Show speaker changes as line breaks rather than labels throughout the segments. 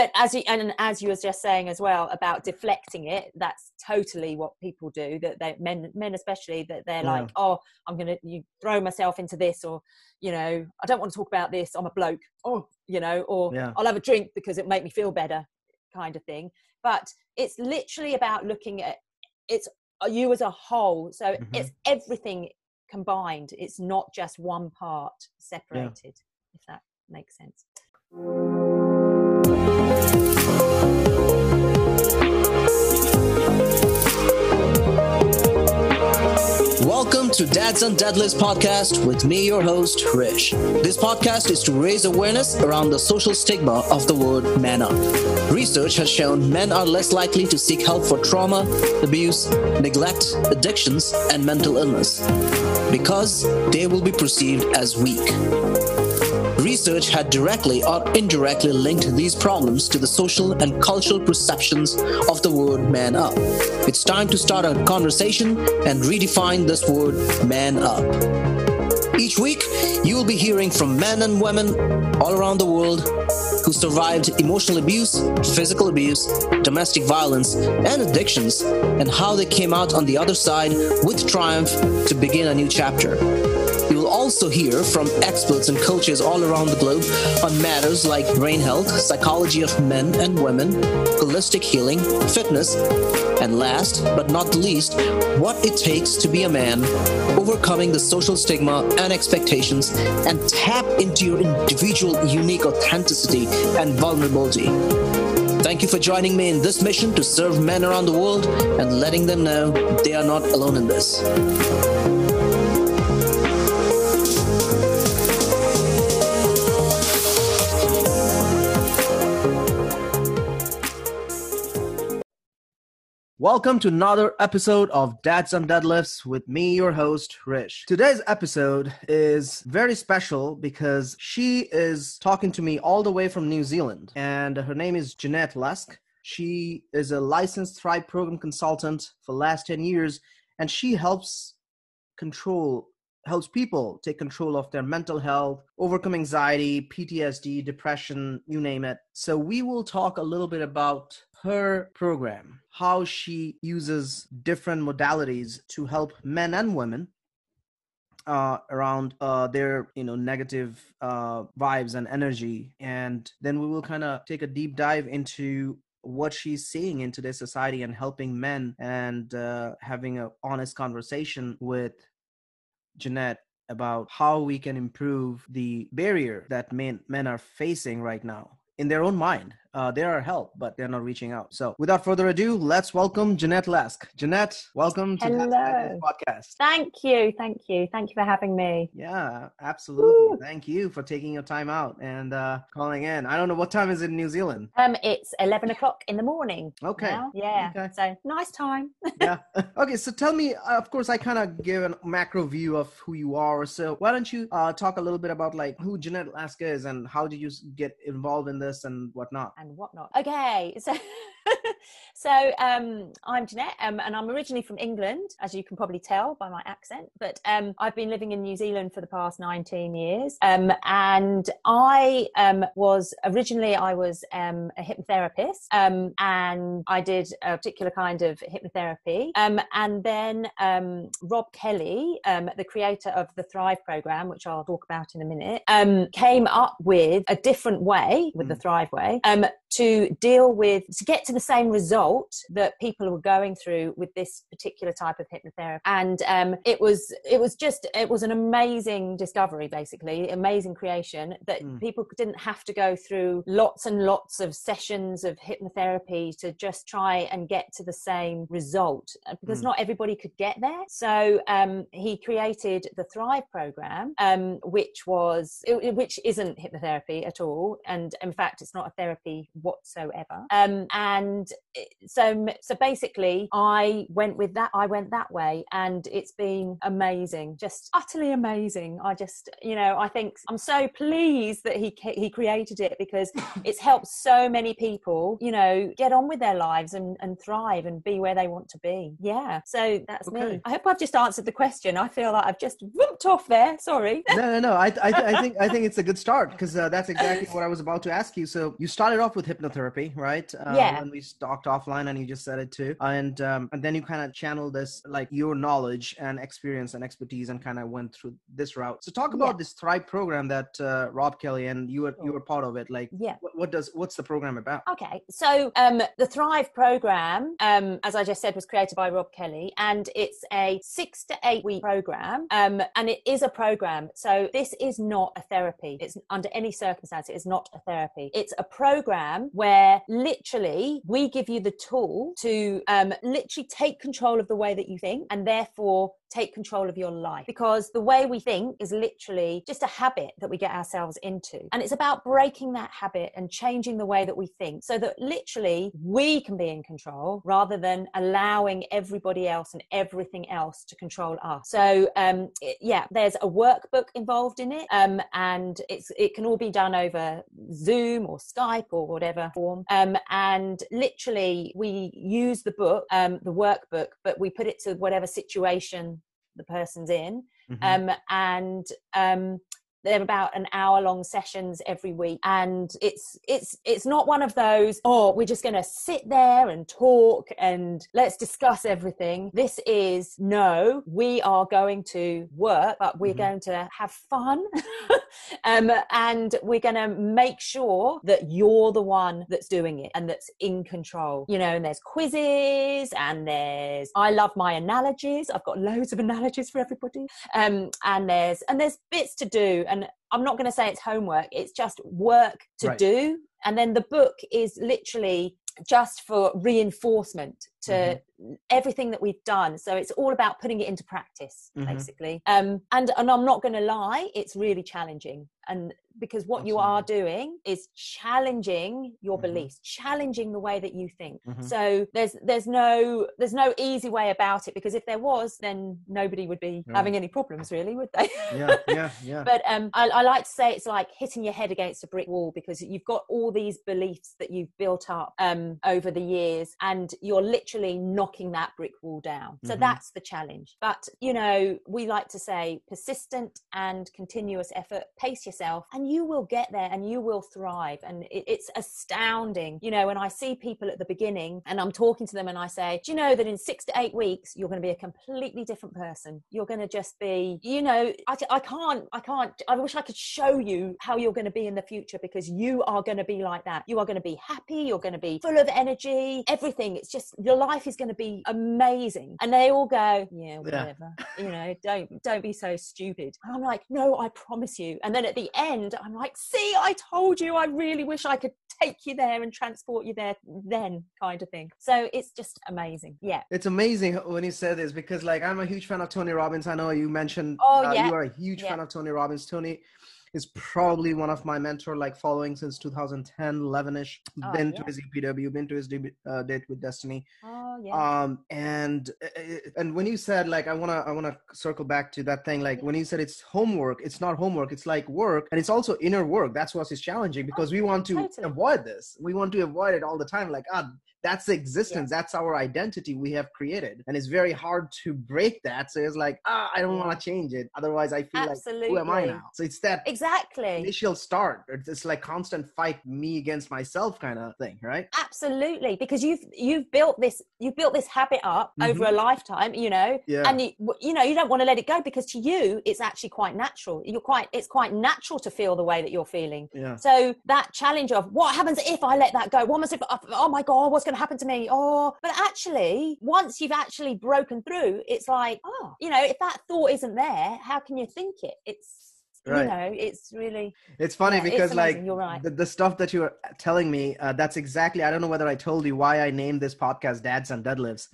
but as you and as you was just saying as well about deflecting it that's totally what people do that they men men especially that they're yeah. like oh i'm gonna you throw myself into this or you know i don't want to talk about this i'm a bloke oh you know or yeah. i'll have a drink because it make me feel better kind of thing but it's literally about looking at it's uh, you as a whole so mm-hmm. it's everything combined it's not just one part separated yeah. if that makes sense
Welcome to Dads and Deadlifts podcast with me, your host, Rish. This podcast is to raise awareness around the social stigma of the word man up. Research has shown men are less likely to seek help for trauma, abuse, neglect, addictions, and mental illness because they will be perceived as weak. Research had directly or indirectly linked these problems to the social and cultural perceptions of the word man up. It's time to start a conversation and redefine this word man up. Each week, you will be hearing from men and women all around the world who survived emotional abuse, physical abuse, domestic violence, and addictions, and how they came out on the other side with triumph to begin a new chapter. Also hear from experts and coaches all around the globe on matters like brain health, psychology of men and women, holistic healing, fitness, and last but not least, what it takes to be a man, overcoming the social stigma and expectations, and tap into your individual unique authenticity and vulnerability. Thank you for joining me in this mission to serve men around the world and letting them know they are not alone in this. Welcome to another episode of Dads and Deadlifts with me, your host, Rish. Today's episode is very special because she is talking to me all the way from New Zealand, and her name is Jeanette Lusk. She is a licensed Thrive program consultant for the last 10 years, and she helps control helps people take control of their mental health, overcome anxiety, PTSD, depression, you name it. So we will talk a little bit about her program, how she uses different modalities to help men and women uh, around uh, their you know negative uh, vibes and energy, and then we will kind of take a deep dive into what she's seeing in today's society and helping men and uh, having an honest conversation with Jeanette about how we can improve the barrier that men men are facing right now in their own mind uh, they are help, but they're not reaching out. So, without further ado, let's welcome Jeanette Lask. Jeanette, welcome to
Hello.
the podcast.
Thank you, thank you, thank you for having me.
Yeah, absolutely. Woo. Thank you for taking your time out and uh, calling in. I don't know what time is it in New Zealand.
Um, it's eleven o'clock in the morning.
Okay.
Now. Yeah. Okay. So nice time.
yeah. Okay. So tell me. Uh, of course, I kind of give a macro view of who you are. So why don't you uh, talk a little bit about like who Jeanette Lask is and how did you get involved in this and whatnot?
And whatnot. Okay, so so um, I'm Jeanette, um, and I'm originally from England, as you can probably tell by my accent. But um, I've been living in New Zealand for the past 19 years, um, and I um, was originally I was um, a hypnotherapist, and I did a particular kind of hypnotherapy, and then Rob Kelly, the creator of the Thrive program, which I'll talk about in a minute, came up with a different way, with mm. the Thrive way, to deal with to get to the same result that people were going through with this particular type of hypnotherapy and um, it was it was just it was an amazing discovery basically amazing creation that mm. people didn't have to go through lots and lots of sessions of hypnotherapy to just try and get to the same result uh, because mm. not everybody could get there so um, he created the thrive program um, which was which isn't hypnotherapy at all and in fact it's not a therapy whatsoever. Um, and so, so basically, I went with that. I went that way, and it's been amazing, just utterly amazing. I just, you know, I think I'm so pleased that he he created it because it's helped so many people, you know, get on with their lives and, and thrive and be where they want to be. Yeah. So that's okay. me. I hope I've just answered the question. I feel like I've just whooped off there. Sorry.
No, no, no. I, I, I think I think it's a good start because uh, that's exactly what I was about to ask you. So you started off with hypnotherapy, right?
Uh, yeah.
When we talked offline, and you just said it too, and um, and then you kind of channel this like your knowledge and experience and expertise, and kind of went through this route. So talk about yeah. this Thrive program that uh, Rob Kelly and you were you were part of it. Like, yeah, what, what, does what's the program about?
Okay, so um, the Thrive program, um, as I just said, was created by Rob Kelly, and it's a six to eight week program, um, and it is a program. So this is not a therapy. It's under any circumstance, it is not a therapy. It's a program where literally we give you the tool to um, literally take control of the way that you think, and therefore take control of your life because the way we think is literally just a habit that we get ourselves into. And it's about breaking that habit and changing the way that we think so that literally we can be in control rather than allowing everybody else and everything else to control us. So, um, it, yeah, there's a workbook involved in it. Um, and it's, it can all be done over Zoom or Skype or whatever form. Um, and literally we use the book, um, the workbook, but we put it to whatever situation the person's in mm-hmm. um, and um, they're about an hour long sessions every week and it's it's it's not one of those oh we're just going to sit there and talk and let's discuss everything this is no we are going to work but we're mm-hmm. going to have fun um, and we're going to make sure that you're the one that's doing it and that's in control you know and there's quizzes and there's i love my analogies. I've got loads of analogies for everybody. Um, and there's and there's bits to do. And i'm not going to say it's homework it's just work to right. do. And then the book is literally just for reinforcement to mm-hmm. everything that we've done so it's all about putting it into practice mm-hmm. basically um and and i'm not going to lie it's really challenging and because what Absolutely. you are doing is challenging your mm-hmm. beliefs challenging the way that you think mm-hmm. so there's there's no there's no easy way about it because if there was then nobody would be having any problems really would they
yeah yeah yeah
but um I, I like to say it's like hitting your head against a brick wall because you've got all these beliefs that you've built up um over the years and you're literally knocking that brick wall down so mm-hmm. that's the challenge but you know we like to say persistent and continuous effort pace yourself and you will get there and you will thrive. And it, it's astounding, you know, when I see people at the beginning and I'm talking to them and I say, Do you know that in six to eight weeks, you're going to be a completely different person? You're going to just be, you know, I, I can't, I can't, I wish I could show you how you're going to be in the future because you are going to be like that. You are going to be happy, you're going to be full of energy, everything. It's just your life is going to be amazing. And they all go, Yeah, whatever, yeah. you know, don't, don't be so stupid. And I'm like, No, I promise you. And then at the end, I'm like, see, I told you, I really wish I could take you there and transport you there then, kind of thing. So it's just amazing. Yeah.
It's amazing when you say this because, like, I'm a huge fan of Tony Robbins. I know you mentioned oh, uh, yeah. you are a huge yeah. fan of Tony Robbins. Tony is probably one of my mentor like following since 2010 11ish oh, been yeah. to his UPW been to his uh, date with destiny
oh, yeah.
um and uh, uh, and when you said like i want to i want to circle back to that thing like yeah. when you said it's homework it's not homework it's like work and it's also inner work that's what is challenging because oh, we want to totally. avoid this we want to avoid it all the time like ah that's the existence. That's our identity we have created. And it's very hard to break that. So it's like ah i don't want to change it. Otherwise i feel Absolutely. like who am i now? So it's that
exactly.
initial start. It's like constant fight me against myself kind of thing right?
Absolutely. Because you've you've built this you've built this habit up mm-hmm. over a lifetime you know?
Yeah.
and you you know you don't want to let it go because to you it's actually quite natural. You're quite it's quite natural to feel the way that you're feeling.
Yeah.
So that challenge of what happens if i let that go? What must if oh my god what's going to happen to me or but actually once you've actually broken through it's like oh you know if that thought isn't there how can you think it? It's right. you know it's really
it's funny yeah, because
it's
like
you're right.
the, the stuff that you were telling me uh, that's exactly i don't know whether i told you why i named this podcast dads and deadlifts.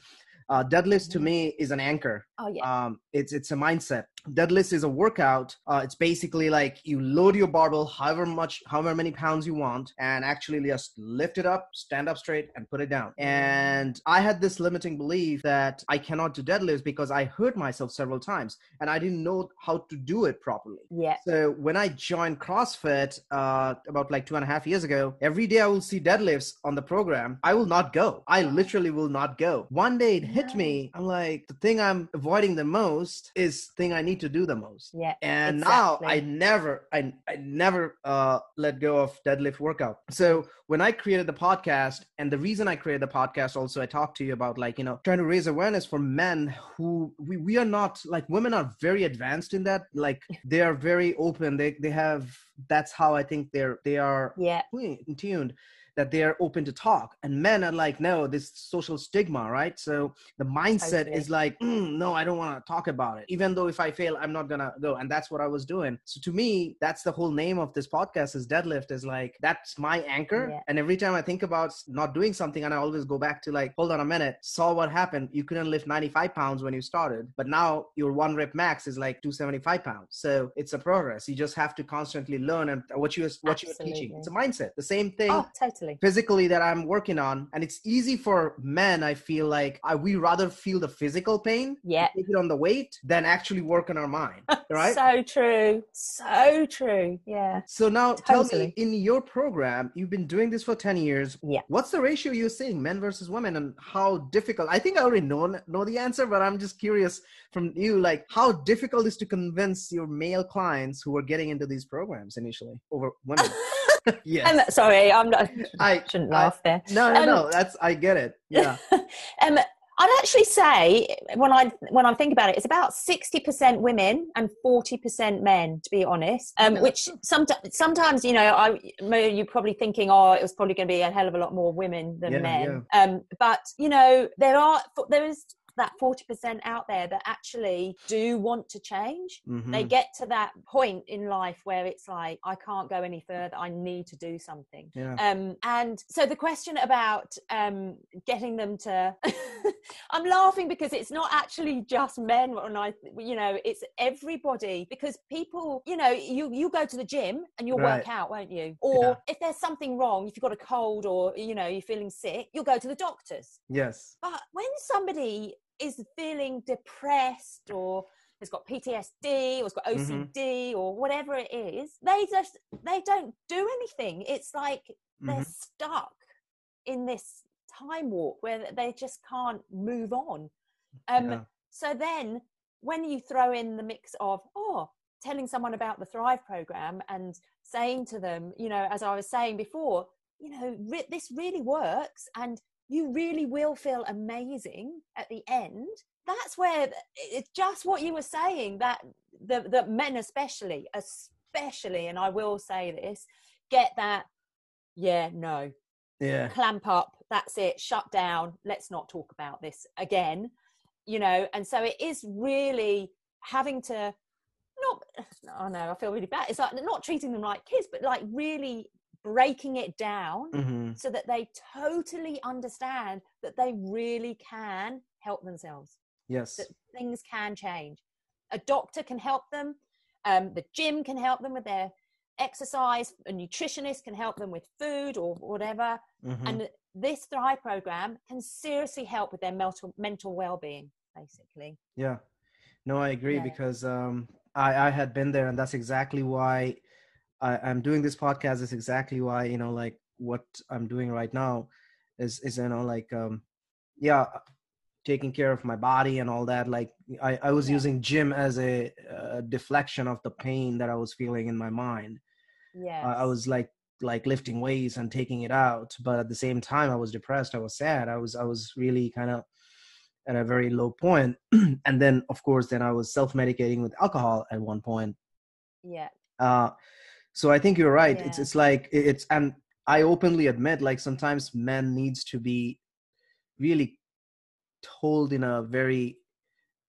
Uh, deadlifts to mm-hmm. me is an anchor.
Oh yeah.
Um, it's it's a mindset deadlift is a workout. Uh, it's basically like you load your barbell however much however many pounds you want and actually just lift it up stand up straight and put it down. And i had this limiting belief that i cannot do deadlifts because i hurt myself several times and i didn't know how to do it properly.
Yeah.
So when i joined crossfit uh, about like two and a half years ago every day i will see deadlifts on the program. I will not go. I literally will not go. One day it hit me. I'm like the thing i'm avoiding the most is thing i need need to do the most.
Yeah.
And
exactly.
now I never, I, I never uh, let go of deadlift workout. So when I created the podcast, and the reason I created the podcast, also I talked to you about like you know trying to raise awareness for men who we, we are not like women are very advanced in that. Like they are very open. They they have that's how I think they're they are
yeah
tuned that they're open to talk. And men are like no this social stigma right? So the mindset is like "Mm, no i don't want to talk about it. Even though if i fail i'm not gonna go. And that's what i was doing. So to me that's the whole name of this podcast is deadlift is like that's my anchor.
Yeah.
and every time i think about not doing something and i always go back to like hold on a minute. Saw what happened. You couldn't lift 95 pounds when you started but now your one rep max is like 275 pounds. So it's a progress. You just have to constantly learn and what you what you're teaching. It's a mindset. The same thing
oh totally
physically that I'm working on. And it's easy for men, I feel like I, we rather feel the physical pain,
yeah
take it on the weight, than actually work on our mind. Right?
so true so true yeah
So now tell me, in your program, you've been doing this for 10 years.
Yeah.
What's the ratio you're seeing, men versus women, and how difficult? I think I already know, know the answer, but I'm just curious from you, like how difficult is to convince your male clients who are getting into these programs initially over women? yes.
um, sorry i'm not
I-
shouldn't
I-
laugh there
no, no,
um,
no. That's, I get it. Yeah.
um, I'd actually say when I when I think about it, it's about sixty percent women and forty percent men, to be honest. Um,
Okay,
which sometimes sometimes you know I you're probably thinking, oh, it was probably going to be a hell of a lot more women than
Yeah,
men. Um, but you know, there are there is that forty percent out there that actually do want to change they
Mhm.
get to that point in life where it's like i can't go any further i need to do something
Yeah.
um and so the question about um getting them to i'm laughing because it's not actually just men when i you know it's everybody because people you know you you go to the gym and you'll work out won't you or
Yeah.
if there's something wrong if you've got a cold or you know you're feeling sick you'll go to the doctors
Yes.
but when somebody is feeling depressed or has got PTSD or has got. OCD or whatever it is, they just they don't do anything. It's like they're
Mhm.
stuck in this time warp where they just can't move on. Um,
Yeah.
So then, when you throw in the mix of oh, telling someone about the Thrive program and saying to them, you know, as I was saying before, you know, re- this really works, and you really will feel amazing at the end. That's where it's just what you were saying that the the men especially, especially, and I will say this, get that. Yeah, no,
Yeah.
clamp up that's it shut down let's not talk about this again you know and so it is really having to not oh no i feel really bad it's like not treating them like kids but like really breaking it down
hmm
so that they totally understand that they really can help themselves
Yes.
that things can change a doctor can help them um, the gym can help them with their exercise a nutritionist can help them with food or whatever
Mhm.
and this thrive program can seriously help with their mental mental well-being basically
Yeah. No, I agree
Yeah.
because um, I I had been there, and that's exactly why I, I'm doing this podcast. Is exactly why you know, like what I'm doing right now is is you know like um, yeah, taking care of my body and all that. Like I I was
Yeah.
using gym as a, uh deflection of the pain that I was feeling in my mind.
yeah
I, I was like like lifting weights and taking it out but at the same time i was depressed i was sad i was i was really kind of at a very low point and then of course then i was self-medicating with alcohol at one point
yeah
uh so i think you're right. It's
Yeah.
it's like it's and i openly admit like sometimes men needs to be really told in a very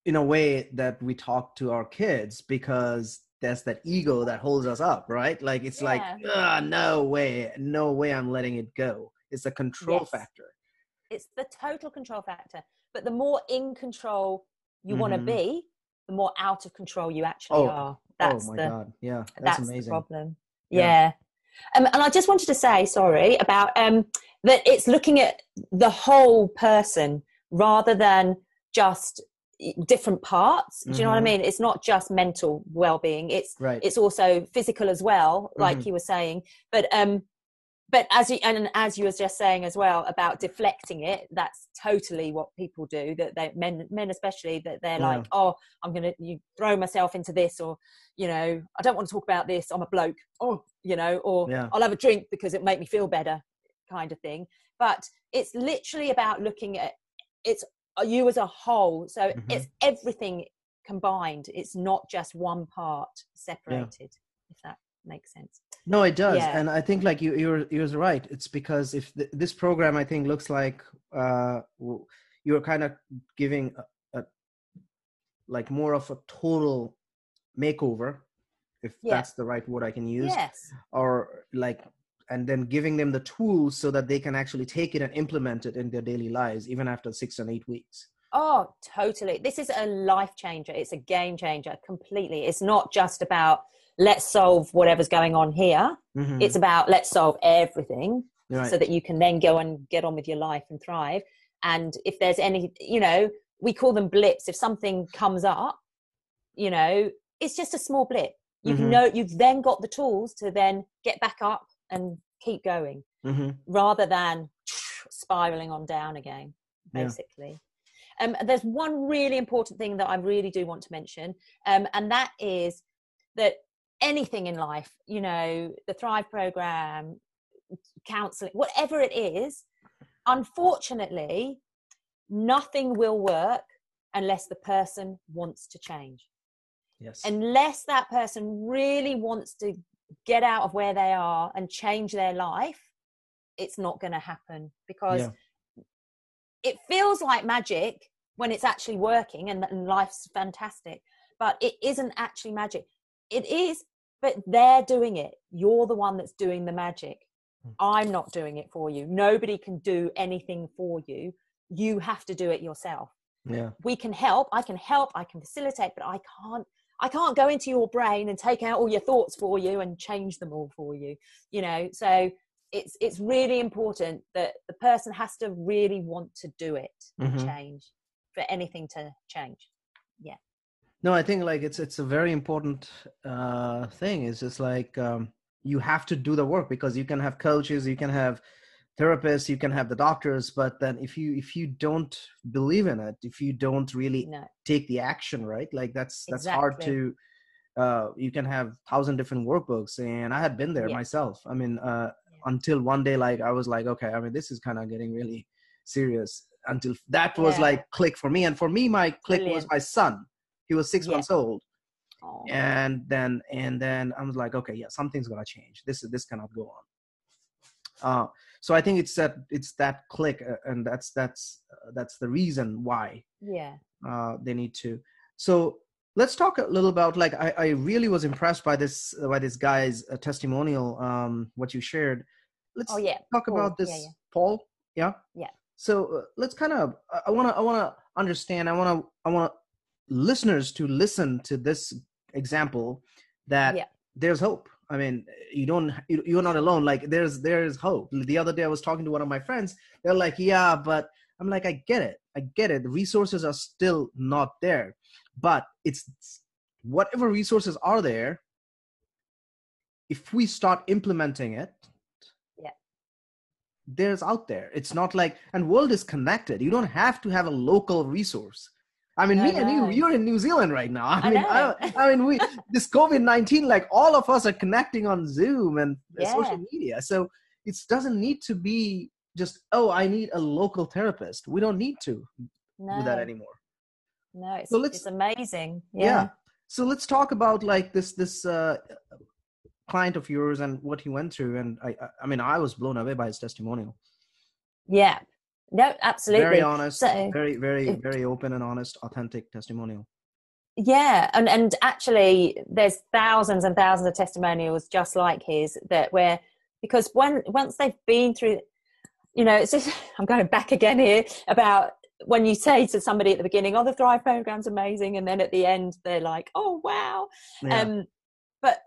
in a way that we talk to our kids because that's that ego that holds us up right? Like it's like
Yeah.
ah, no way no way i'm letting it go. It's a control
Yes.
factor.
It's the total control factor. But the more in control you want to be the more out of control you actually
Oh,
are that's
oh my
the
god. Yeah that's,
that's,
amazing.
the problem.
Yeah.
yeah, Um, and i just wanted to say sorry about um that it's looking at the whole person rather than just different parts. Do you know what i
Mhm.
mean? It's not just mental well-being. It's
right.
it's also physical as well like
Mhm.
you were saying. But um but as you and as you was just saying as well about deflecting it that's totally what people do that they men men especially that they're
Yeah.
like oh i'm gonna you throw myself into this or you know i don't want to talk about this i'm a bloke oh you know or
Yeah.
i'll have a drink because it make me feel better kind of thing but it's literally about looking at it's uh, you as a whole so
Mhm.
it's everything combined it's not just one part separated if that makes sense
No, it does,
Yeah.
and I think like you, you're you're right. It's because if th- this program, I think, looks like uh, you're kind of giving a, a like more of a total makeover, if
Yeah.
that's the right word I can use,
yes
or like, and then giving them the tools so that they can actually take it and implement it in their daily lives, even after six and eight weeks.
Oh, totally. This is a life changer. It's a game changer completely. It's not just about let's solve whatever's going on here.
Mhm.
It's about let's solve everything
right.
so that you can then go and get on with your life and thrive. And if there's any, you know, we call them blips. If something comes up, you know, it's just a small blip. You've
Mhm.
know you've then got the tools to then get back up and keep going
Mhm.
rather than spiraling on down again
Yeah.
basically um, there's one really important thing that i really do want to mention um, and that is that anything in life you know the thrive program counseling whatever it is unfortunately nothing will work unless the person wants to change
Yes.
unless that person really wants to get out of where they are and change their life it's not going to happen because
Yeah.
it feels like magic when it's actually working and, and life's fantastic but it isn't actually magic it is but they're doing it. You're the one that's doing the magic.
Hmm.
i'm not doing it for you. Nobody can do anything for you. You have to do it yourself.
Yeah.
we can help. I can help. I can facilitate but i can't i can't go into your brain and take out all your thoughts for you and change them all for you you know? So it's it's really important that the person has to really want to do it and
Mhm.
change for anything to change
no i think like it's it's a very important uh thing. It's just like um you have to do the work because you can have coaches you can have therapists you can have the doctors but then if you if you don't believe in it if you don't really
no.
take the action right? Like that's that's hard to uh you can have thousand different workbooks and i had been there
Yeah.
myself. I mean uh
Yeah.
until one day like i was like okay i mean this is kind of getting really serious. Until that was
Yeah.
like click for me and for me my click was my son he was six
Yeah.
months old.
Oh,
and then and then i was like okay yeah something's gonna change. This this cannot go on. Uh so i think it's that it's that click uh, and that's that's uh, that's the reason why
yeah.
uh they need to. So let's talk a little about like i, I really was impressed by this uh, by this guy's uh, testimonial um what you shared. Let's
oh yeah.
talk
Paul.
about this
yeah.
paul. Yeah?
Yeah.
so uh, let's kind of i want to i want to understand i want to i want listeners to listen to this example that
Yeah.
there's hope. I mean you don't you- you're not alone. Like there's there's hope. The other day i was talking to one of my friends. They're like yeah but i'm like i get it. I get it. The resources are still not there but it's whatever resources are there if we start implementing it
Yeah.
there's out there. It's not like and world is connected. You don't have to have a local resource i mean
I
me and you, you're in new zealand right now. I,
I
mean
know.
I, I mean we this covid-19 like all of us are connecting on zoom and uh,
Yeah.
social media. So it doesn't need to be just oh i need a local therapist. We don't need to
no.
do that anymore.
No it's,
So
it's amazing.
Yeah.
yeah.
So let's talk about like this this uh client of yours and what he went through. And i I- i mean i was blown away by his testimonial.
Yeah no absolutely.
very honest
So-
very very very open and honest authentic testimonial.
Yeah and and actually there's thousands and thousands of testimonials just like his that where because when once they've been through you know it's just i'm going back again here about when you say to somebody at the beginning oh the thrive program's amazing and then at the end they're like oh wow.
Yeah.
um but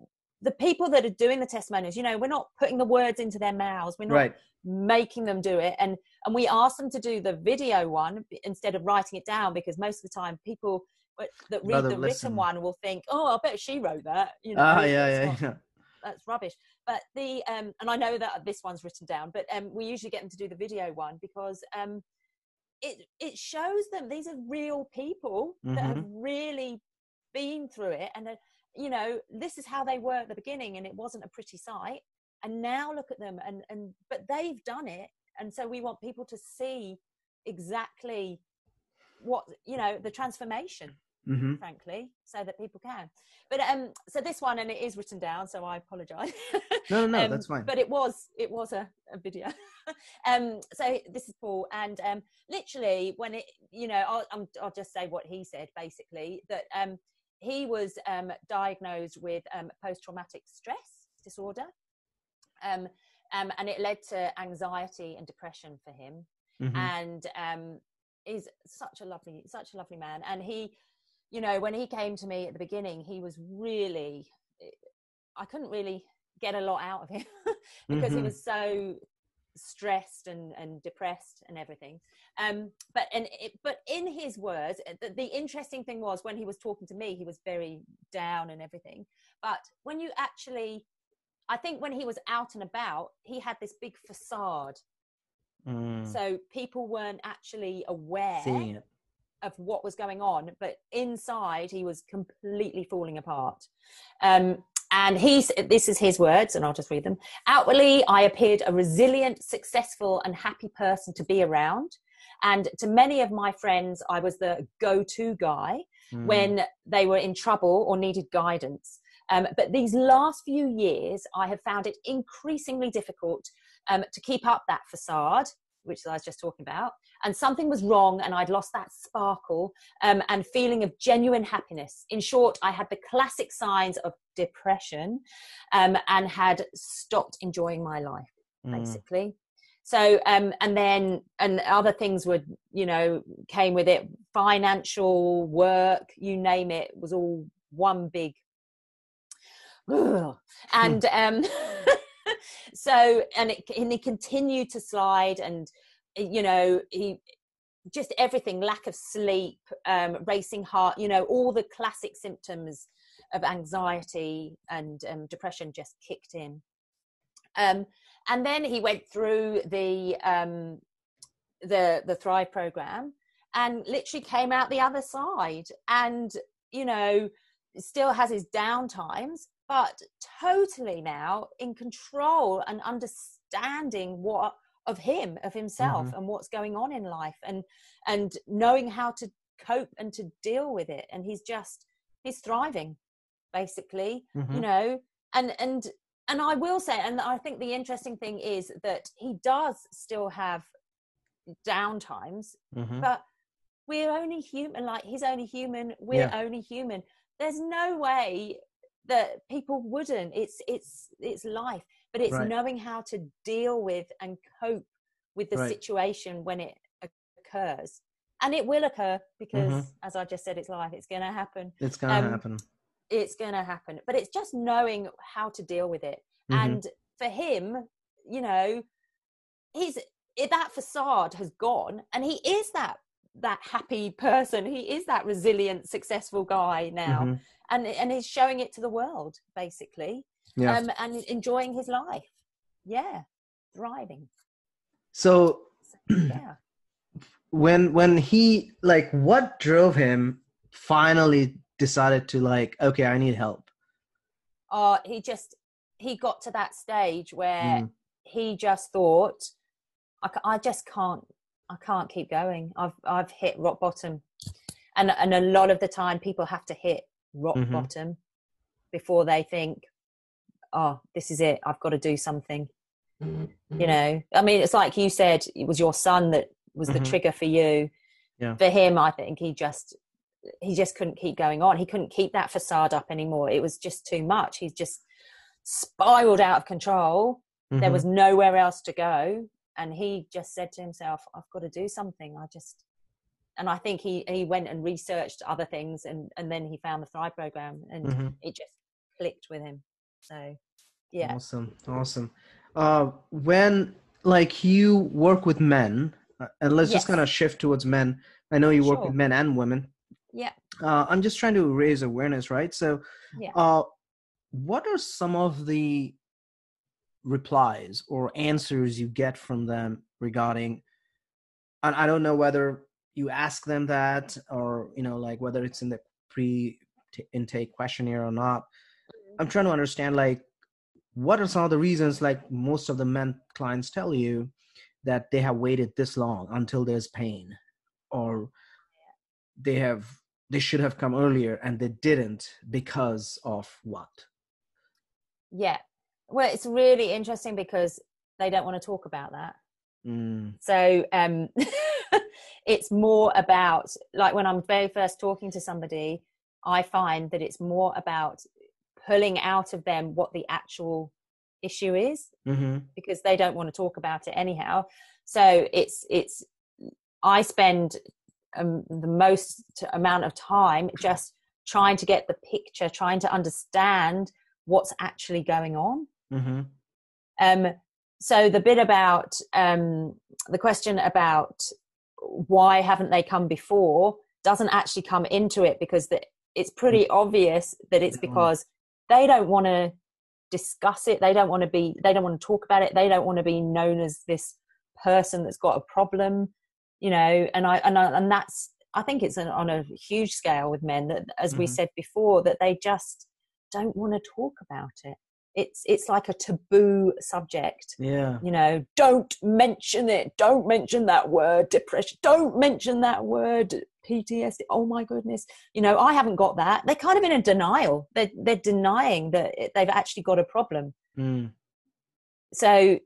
the people that are doing the testimonials you know we're not putting the words into their mouths we're not
right
making them do it and and we ask them to do the video one instead of writing it down because most of the time people that read
Rather
the
listen.
written one will think oh i bet she wrote that you know
ah
that's
yeah yeah
not-
yeah
that's rubbish but the um, and I know that this one's written down, but um, we usually get them to do the video one because um, it it shows them these are real people mm-hmm. that have mm-hmm. really been through it, and you know this is how they were at the beginning, and it wasn't a pretty sight, and now look at them, and and but they've done it, and so we want people to see exactly what you know the transformation mm-hmm. frankly, so that people can. But um, so this one, and it is written down, so I apologise.
no, no, no, um, that's fine.
But it was, it was a, a video. um, so this is Paul, and um, literally when it, you know, I'll, i will just say what he said basically that um, he was um, diagnosed with um, post-traumatic stress disorder, um, um, and it led to anxiety and depression for him. Mm-hmm. And um, is such a lovely, such a lovely man, and he you know, when he came to me at the beginning, he was really, I couldn't really get a lot out of him because mm-hmm. he was so stressed and, and depressed and everything. Um, but and it, but in his words, uh, the, the interesting thing was when he was talking to me, he was very down and everything. But when you actually, I think when he was out and about, he had this big facade. Mm. So people weren't actually aware of what was going on, but inside he was completely falling apart. Um, and he's this is his words, and I'll just read them. Outwardly, I appeared a resilient, successful, and happy person to be around. And to many of my friends, I was the go to guy mm. when they were in trouble or needed guidance. Um, but these last few years, I have found it increasingly difficult um, to keep up that facade which I was just talking about, and something was wrong, and I'd lost that sparkle um, and feeling of genuine happiness. In short, I had the classic signs of depression um, and had stopped enjoying my life, mm. basically. So, um, and then, and other things would, you know, came with it financial, work, you name it, was all one big. And, um, so and it and he continued to slide and you know he just everything lack of sleep um, racing heart you know all the classic symptoms of anxiety and um, depression just kicked in. Um, and then he went through the um, the the thrive program and literally came out the other side and you know still has his down times but totally now in control and understanding what of him of himself mm-hmm. and what's going on in life and and knowing how to cope and to deal with it and he's just he's thriving basically mm-hmm. you know and and and I will say and I think the interesting thing is that he does still have down times mm-hmm. but we're only human like he's only human we're yeah. only human there's no way that people wouldn't. It's it's it's life but it's right. knowing how to deal with and cope with the right. situation when it occurs. And it will occur because mm-hmm. as i just said it's life. It's going to happen.
It's going to um, happen.
it's going to happen. But it's just knowing how to deal with it. Mm-hmm. and for him you know he's that facade has gone and he is that that happy person. He is that resilient successful guy now. Mm-hmm and and he's showing it to the world basically. Yeah. um, and enjoying his life. Yeah. Thriving.
So yeah. when when he like what drove him finally decided to like okay i need help?
Uh he just he got to that stage where mm. he just thought I, I just can't i can't keep going. I've i've hit rock bottom. And and a lot of the time people have to hit rock mm-hmm. bottom before they think oh this is it i've got to do something mm-hmm. you know i mean it's like you said it was your son that was the mm-hmm. trigger for you yeah. for him i think he just he just couldn't keep going on he couldn't keep that facade up anymore it was just too much He just spiraled out of control there mm-hmm. was nowhere else to go and he just said to himself i've got to do something i just and I think he he went and researched other things, and and then he found the Thrive program, and mm-hmm. it just clicked with him. So, yeah,
awesome, awesome. Uh, when like you work with men, uh, and let's yes. just kind of shift towards men. I know you work sure. with men and women.
Yeah.
Uh, I'm just trying to raise awareness, right? So, yeah. Uh, what are some of the replies or answers you get from them regarding and i don't know whether you ask them that or you know like whether it's in the pre intake questionnaire or not i'm trying to understand like what are some of the reasons like most of the men clients tell you that they have waited this long until there's pain or they have they should have come earlier and they didn't because of what?
Yeah. Well it's really interesting because they don't want to talk about that. Mm. so um it's more about like when i'm very first talking to somebody i find that it's more about pulling out of them what the actual issue is mm-hmm. because they don't want to talk about it anyhow so it's it's i spend um, the most amount of time just trying to get the picture trying to understand what's actually going on mm-hmm. um so the bit about um the question about why haven't they come before doesn't actually come into it because the, it's pretty mm. obvious that it's because they don't want to discuss it they don't want to be they don't want to talk about it they don't want to be known as this person that's got a problem you know and i and, I, and that's i think it's an, on a huge scale with men that as mm-hmm. we said before that they just don't want to talk about it it's it's like a taboo subject
yeah
you know don't mention it don't mention that word depression don't mention that word ptsd oh my goodness you know i haven't got that they're kind of in a denial they're, they're denying that they've actually got a problem mm. so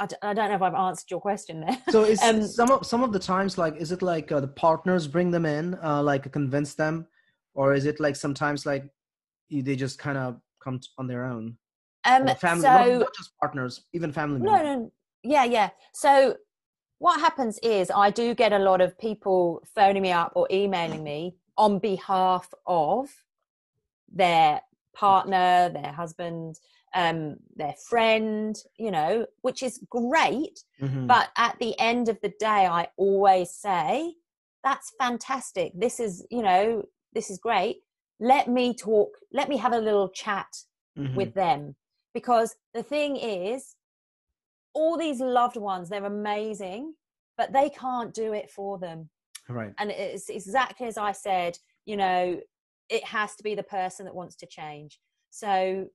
I d- I don't know if I've answered your question there.
So is um, some of some of the times like is it like uh, the partners bring them in, uh, like convince them, or is it like sometimes like they just kind of come on their own?
Um, family, so, not,
not, just partners, even family
members. No, no, yeah, yeah. So what happens is I do get a lot of people phoning me up or emailing me on behalf of their partner, their husband, um, their friend, you know, which is great. Mm-hmm. But at the end of the day, I always say, that's fantastic. This is, you know, this is great. Let me talk, let me have a little chat mm-hmm. with them because the thing is all these loved ones they're amazing but they can't do it for them.
Right.
And it's exactly as i said you know it has to be the person that wants to change. So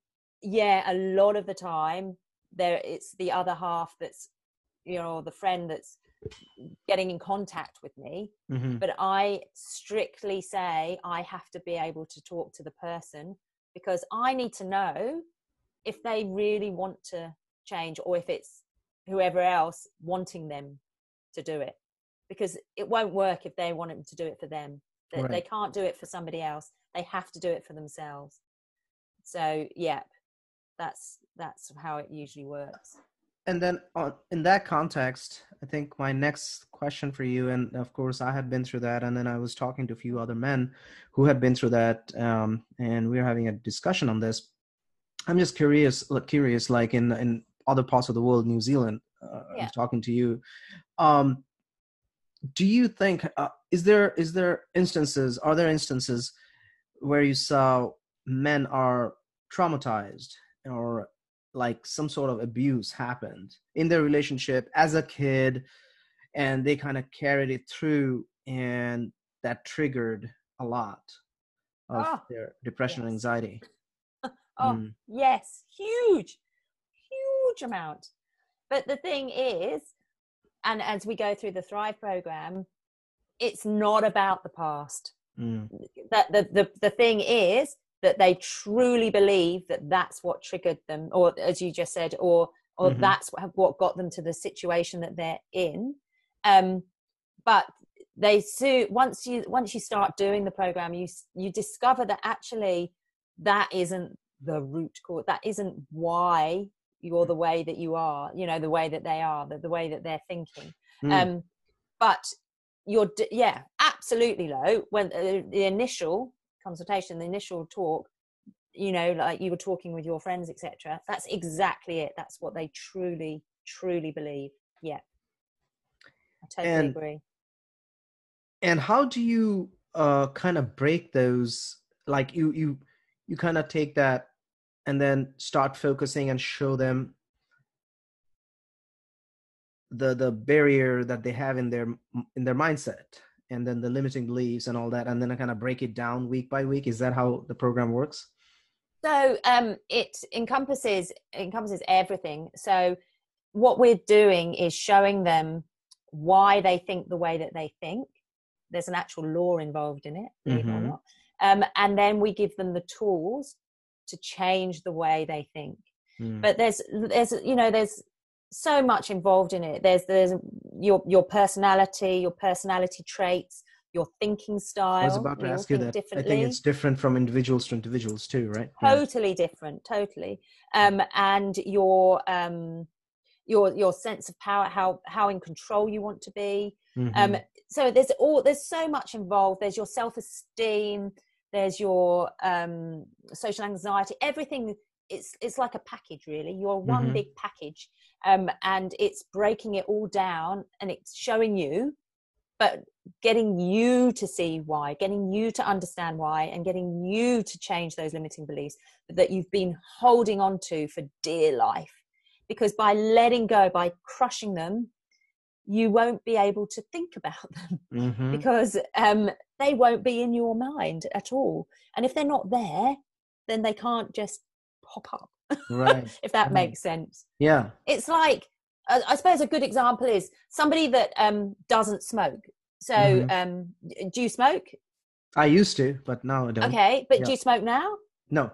yeah a lot of the time there it's the other half that's you know the friend that's getting in contact with me. Mm-hmm. but i strictly say i have to be able to talk to the person because i need to know if they really want to change or if it's whoever else wanting them to do it. Because it won't work if they want them to do it for them. They, right. they can't do it for somebody else. They have to do it for themselves. So yeah that's that's how it usually works.
And then on, in that context i think my next question for you and of course i had been through that and then i was talking to a few other men who had been through that um, and we were having a discussion on this I'm just curious, curious, like in in other parts of the world, New Zealand. Uh, yeah. I'm talking to you. Um, do you think uh, is there is there instances? Are there instances where you saw men are traumatized or like some sort of abuse happened in their relationship as a kid, and they kind of carried it through, and that triggered a lot of oh, their depression yes. and anxiety
Oh, mm. yes, huge, huge amount. But the thing is, and as we go through the Thrive program, it's not about the past. Mm. That the, the the thing is that they truly believe that that's what triggered them, or as you just said, or or mm-hmm. that's what, what got them to the situation that they're in. Um, but they so once you once you start doing the program, you you discover that actually that isn't the root cause that isn't why you're the way that you are you know the way that they are the, the way that they're thinking. Mm. um but you're yeah absolutely low. When uh, the initial consultation the initial talk you know like you were talking with your friends etc that's exactly it. That's what they truly truly believe. Yeah. I totally and, agree.
and how do you uh kind of break those like you you you kind of take that and then start focusing and show them the the barrier that they have in their in their mindset and then the limiting beliefs and all that and then i kind of break it down week by week. Is that how the program works?
So um, it encompasses encompasses everything. So what we're doing is showing them why they think the way that they think. There's an actual law involved in it mm-hmm. it or not. Um, and then we give them the tools to change the way they think. Mm. but there's there's you know there's so much involved in it. There's there's your your personality your personality traits your thinking style i
was about to ask you that. I think it's different from individuals to individuals too right?
Totally yeah. different totally. Um and your um your your sense of power how how in control you want to be. Um, mm-hmm. um so there's all there's so much involved. There's your self-esteem there's your um social anxiety everything it's it's like a package really you're one mm-hmm. big package um, and it's breaking it all down and it's showing you but getting you to see why getting you to understand why and getting you to change those limiting beliefs that you've been holding on to for dear life because by letting go by crushing them you won't be able to think about them mm-hmm. because um, they won't be in your mind at all and if they're not there then they can't just pop up
right
if that makes sense
yeah
it's like I suppose a good example is somebody that um, doesn't smoke. So, mm-hmm. um, do you smoke?
I used to, but now I don't.
Okay, but yeah. do you smoke now?
No.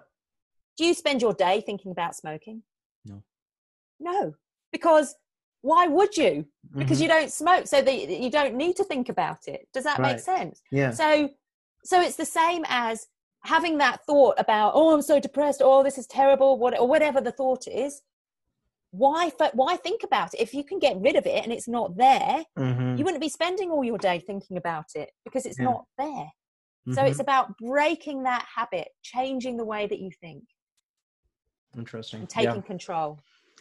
Do you spend your day thinking about smoking?
No.
No, because why would you? Because mm-hmm. you don't smoke, so that you don't need to think about it. Does that right. make sense?
Yeah.
So, so it's the same as having that thought about oh i'm so depressed oh this is terrible what, or whatever the thought is why why think about it if you can get rid of it and it's not there mm-hmm. you wouldn't be spending all your day thinking about it because it's yeah. not there mm-hmm. so it's mm-hmm. about breaking that habit changing the way that you think
interesting
taking yeah. control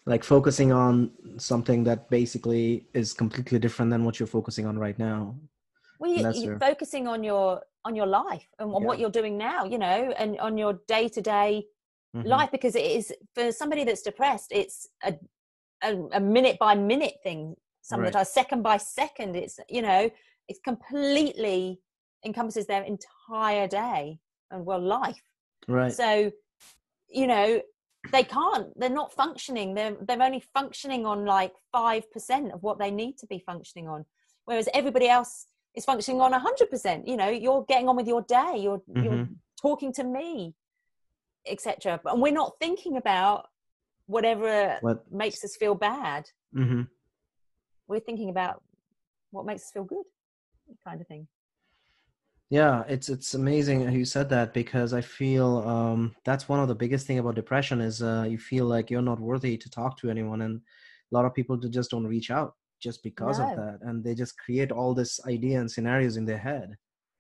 like focusing on something that basically is completely different than what you're focusing on right now
well you, are focusing on your on your life and on yeah. what you're doing now you know and on your day-to-day mm-hmm. life because it is for somebody that's depressed it's a a, a minute by minute thing sometimes right. second by second it's you know it's completely encompasses their entire day and well life
right
so you know they can't they're not functioning they're they're only functioning on like 5% of what they need to be functioning on whereas everybody else is functioning on 100% you know you're getting on with your day you're mm-hmm. you're talking to me etc and we're not thinking about whatever what? makes us feel bad
mm-hmm.
we're thinking about what makes us feel good kind of thing
yeah it's it's amazing you said that because i feel um, that's one of the biggest thing about depression is uh, you feel like you're not worthy to talk to anyone and a lot of people just don't reach out just because no. of that and they just create all this idea and scenarios in their head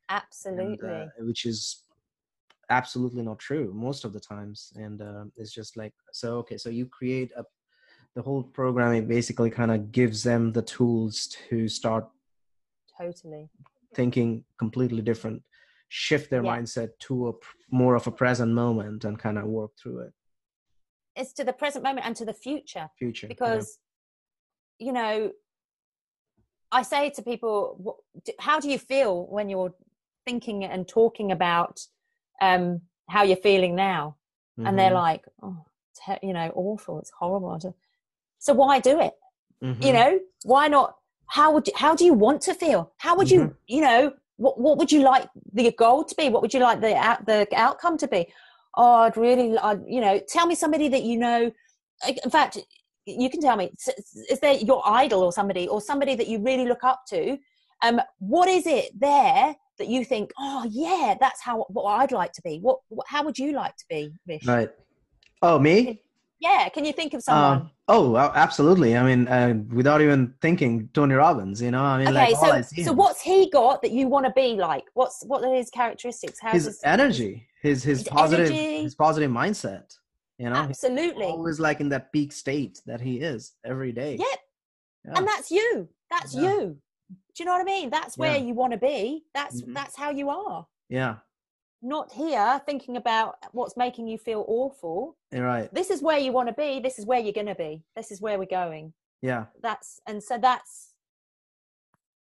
absolutely
and, uh, which is absolutely not true most of the times and uh, it's just like so okay so you create a the whole programming basically kind of gives them the tools to start
totally
thinking completely different shift their yeah. mindset to a more of a present moment and kind of work through it
it's to the present moment and to the future
future
because yeah. you know i say to people how do you feel when you're thinking and talking about um, how you're feeling now. Mm-hmm. And they're mm-hmm. like, oh, you know, awful. It's horrible. So why do it? Mm-hmm. You know, why not? How would you, how do you want to feel? How would you, mm-hmm. you know, what, what would you like the goal to be? What would you like the, out, the outcome to be? Oh, I'd really, I'd, you know, tell me somebody that you know. In fact, you can tell me, is there your idol or somebody or somebody that you really look up to? Um, what is it there that you think, oh yeah, that's how what I'd like to be. What, what how would you like to be, Vish?
Right. Oh, me?
Yeah. Can you think of someone?
Um, oh, absolutely. I mean, uh, without even thinking, Tony Robbins. You know, I mean,
okay.
Like,
so, so what's he got that you want to be like? What's what are his characteristics?
How's his, his energy, his his, his positive, energy. his positive mindset. You know,
absolutely.
Always like in that peak state that he is every day.
Yep. Yeah. And that's you. That's yeah. you Do you know what I mean? That's where yeah. you want to be. That's mm-hmm. that's how you are.
Yeah.
Not here thinking about what's making you feel awful.
You're right.
This is where you want to be. This is where you're going to be. This is where we're going.
Yeah.
That's and so that's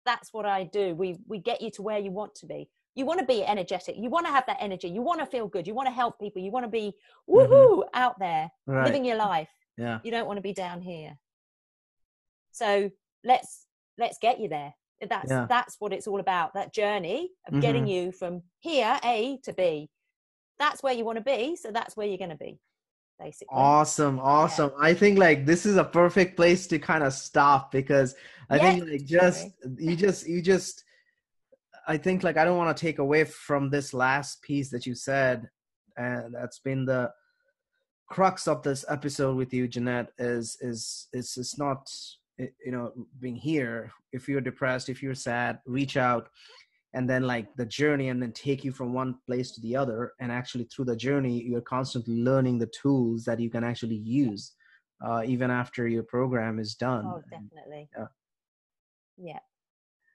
that's what I do. We we get you to where you want to be. You want to be energetic. You want to have that energy. You want to feel good. You want to help people. You want to be mm-hmm. woohoo out there
Right.
living your life.
Yeah.
You don't want to be down here. So let's let's get you there. That's
Yeah.
that's what it's all about. That journey of getting
Mhm.
you from here A to B. That's where you want to be. So that's where you're going to be, basically.
Awesome, awesome. I think like this is a perfect place to kind of stop because I
Yeah,
think like just you just you just I think like I don't want to take away from this last piece that you said and that's been the crux of this episode with you Jeanette is is is it's not you know being here if you're depressed if you're sad reach out and then like the journey and then take you from one place to the other and actually through the journey you're constantly learning the tools that you can actually use uh, even after your program is done
Oh, definitely.
Yeah.
Yeah.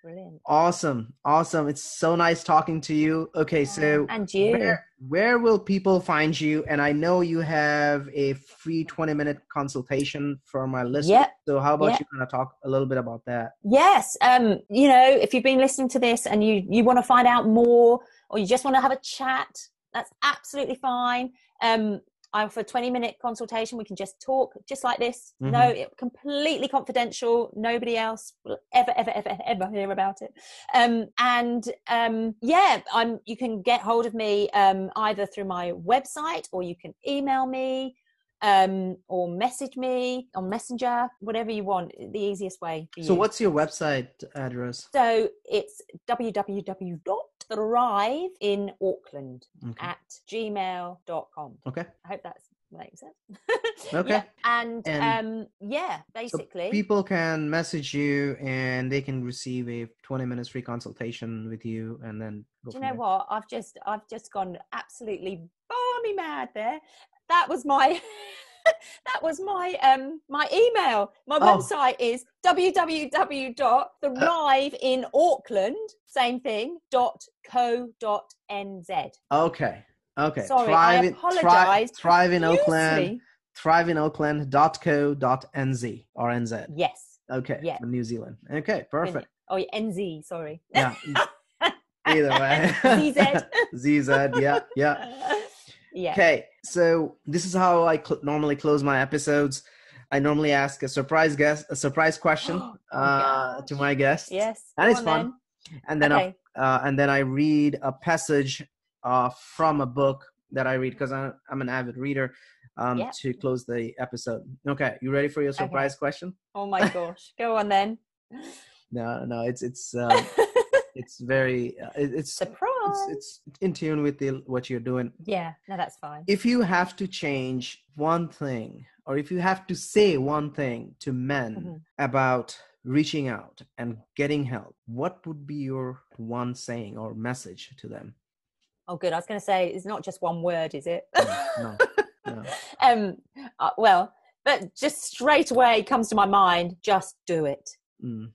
Brilliant.
awesome awesome it's so nice talking to you okay so
and you.
where, where will people find you and i know you have a free 20 minute consultation for my listeners
Yep.
so how about
Yep.
you kind of talk a little bit about that
Yes, um, you know, if you've been listening to this and you you want to find out more, or you just want to have a chat, that's absolutely fine. Um, I offer a twenty minute consultation. We can just talk, just like this. No,
Mhm.
it, completely confidential. Nobody else will ever, ever, ever, ever hear about it. Um, and um, yeah, I'm. You can get hold of me um, either through my website or you can email me. Um, or message me on Messenger, whatever you want. The easiest way.
So
you.
what's your website address
So it's www.thrive in Auckland
okay
at gmail.com.
okay
I hope that's makes sense.
Okay.
Yeah, And,
And-
um, yeah,
So
basically.
people can message you and they can receive a 20 minutes free consultation with you and then go
do you know
there.
what? I've just I've just gone absolutely balmy mad there. That was my that was my um my email. My
Oh.
website is www.thrive in Auckland, same thing, dot co dot nz.
okay okay
Sorry,
thrive,
I
thrive,
apologize.
thrive in Auckland
profusely.
thrive in Auckland.co.nz or nz
Yes.
okay
Yeah.
for new zealand okay perfect
Oh, yeah, NZ, sorry.
yeah either way
ZZ.
zz yeah yeah
yeah.
Okay, so this is how I cl- normally close my episodes. I normally ask a surprise guest, a surprise question
Oh,
uh, to my guests,
Yes.
and
go
it's
on
fun. and then
Okay.
I, uh, and then I read a passage uh, from a book that I read because I'm, I'm an avid reader um, to close the episode. Okay, you ready for your surprise question?
Oh my gosh. Go on then.
No, no, it's it's uh, it's very uh, it, it's
Surprise.
It's it's in tune with the what you're doing.
yeah, no, that's fine.
if you have to change one thing or if you have to say one thing to men
Mhm.
about reaching out and getting help what would be your one saying or message to them
Oh, good. I was going to say it's not just one word, is it?
no no
um. uh, well, but just straight away comes to my mind. Just do it.
mm,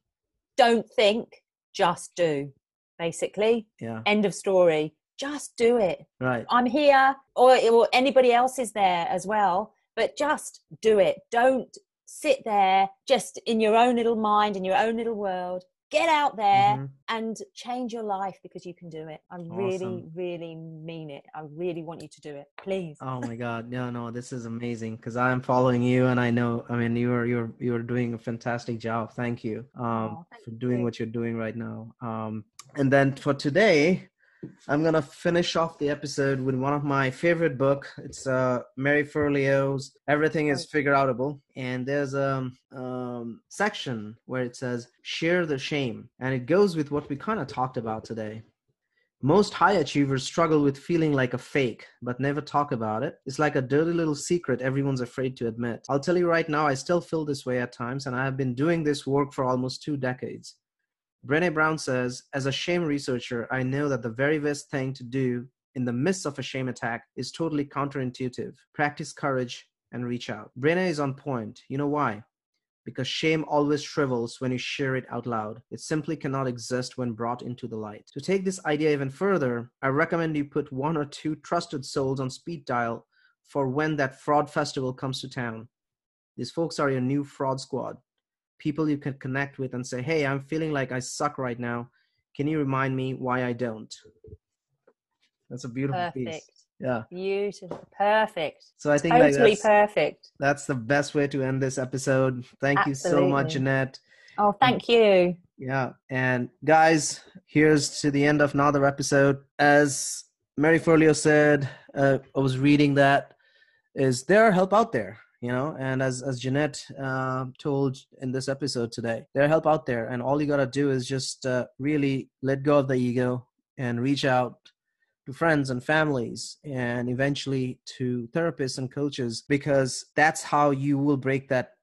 Don't think. Just do. Basically,
yeah
end of story. Just do it.
right
I'm here, or, or anybody else is there as well. But just do it. Don't sit there just in your own little mind, in your own little world. Get out there
Mhm.
and change your life because you can do it. I really, really mean it. I really want you to do it. Please.
oh my god no no this is amazing because i'm following you and i know i mean you're you're you're doing a fantastic job thank you um
Oh, thank
for doing
you.
what you're doing right now um and then for today i'm gonna finish off the episode with one of my favorite book it's uh mary Forleo's everything is figure outable and there's a um, section where it says share the shame and it goes with what we kind of talked about today most high achievers struggle with feeling like a fake, but never talk about it. It's like a dirty little secret everyone's afraid to admit. I'll tell you right now, I still feel this way at times, and I have been doing this work for almost two decades. Brene Brown says, As a shame researcher, I know that the very best thing to do in the midst of a shame attack is totally counterintuitive. Practice courage and reach out. Brene is on point. You know why? Because shame always shrivels when you share it out loud. It simply cannot exist when brought into the light. To take this idea even further, I recommend you put one or two trusted souls on speed dial for when that fraud festival comes to town. These folks are your new fraud squad.
People you can connect with and say, "Hey, I'm feeling like I suck right now. Can you remind me why I don't?" That's a beautiful
Perfect.
piece. Yeah.
Beautiful. Perfect.
So I think
Totally
like that's,
perfect.
that's the best way to end this episode. Thank you so much,
Absolutely.
Jeanette.
Oh, thank you.
Yeah. And guys, here's to the end of another episode. As Mary Forleo said, uh, I was reading that is there help out there, you know, and as as Jeanette uh, told in this episode today, there help out there, and all you gotta do is just uh, really let go of the ego and reach out to friends and families and eventually to therapists and coaches because that's how you will break that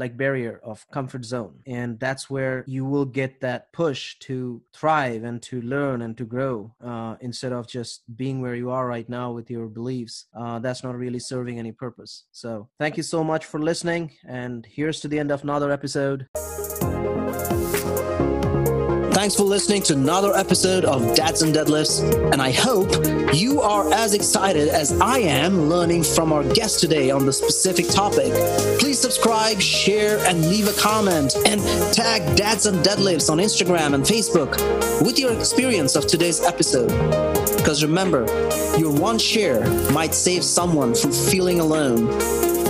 like barrier of comfort zone. And that's where you will get that push to thrive and to learn and to grow uh, instead of just being where you are right now with your beliefs. Uh, that's not really serving any purpose. So thank you so much for listening and here's to the end of another episode
Thanks for listening to another episode of Dads and Deadlifts, and I hope you are as excited as I am learning from our guest today on the specific topic. Please subscribe, share, and leave a comment, and tag Dads and Deadlifts on Instagram and Facebook with your experience of today's episode. Because remember, your one share might save someone from feeling alone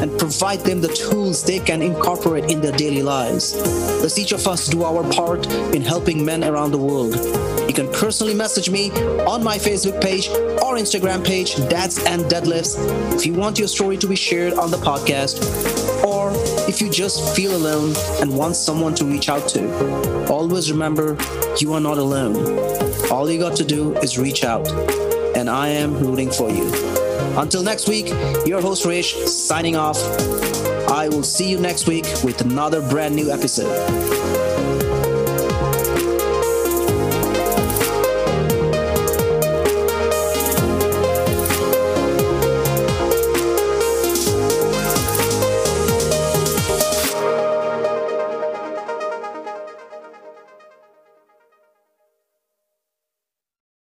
and provide them the tools they can incorporate in their daily lives. Let's each of us do our part in helping men around the world. You can personally message me on my Facebook page or Instagram page, Dads and Deadlifts, if you want your story to be shared on the podcast, or if you just feel alone and want someone to reach out to. Always remember, you are not alone. All you got to do is reach out, and I am rooting for you. Until next week, your host Rish signing off. I will see you next week with another brand new episode.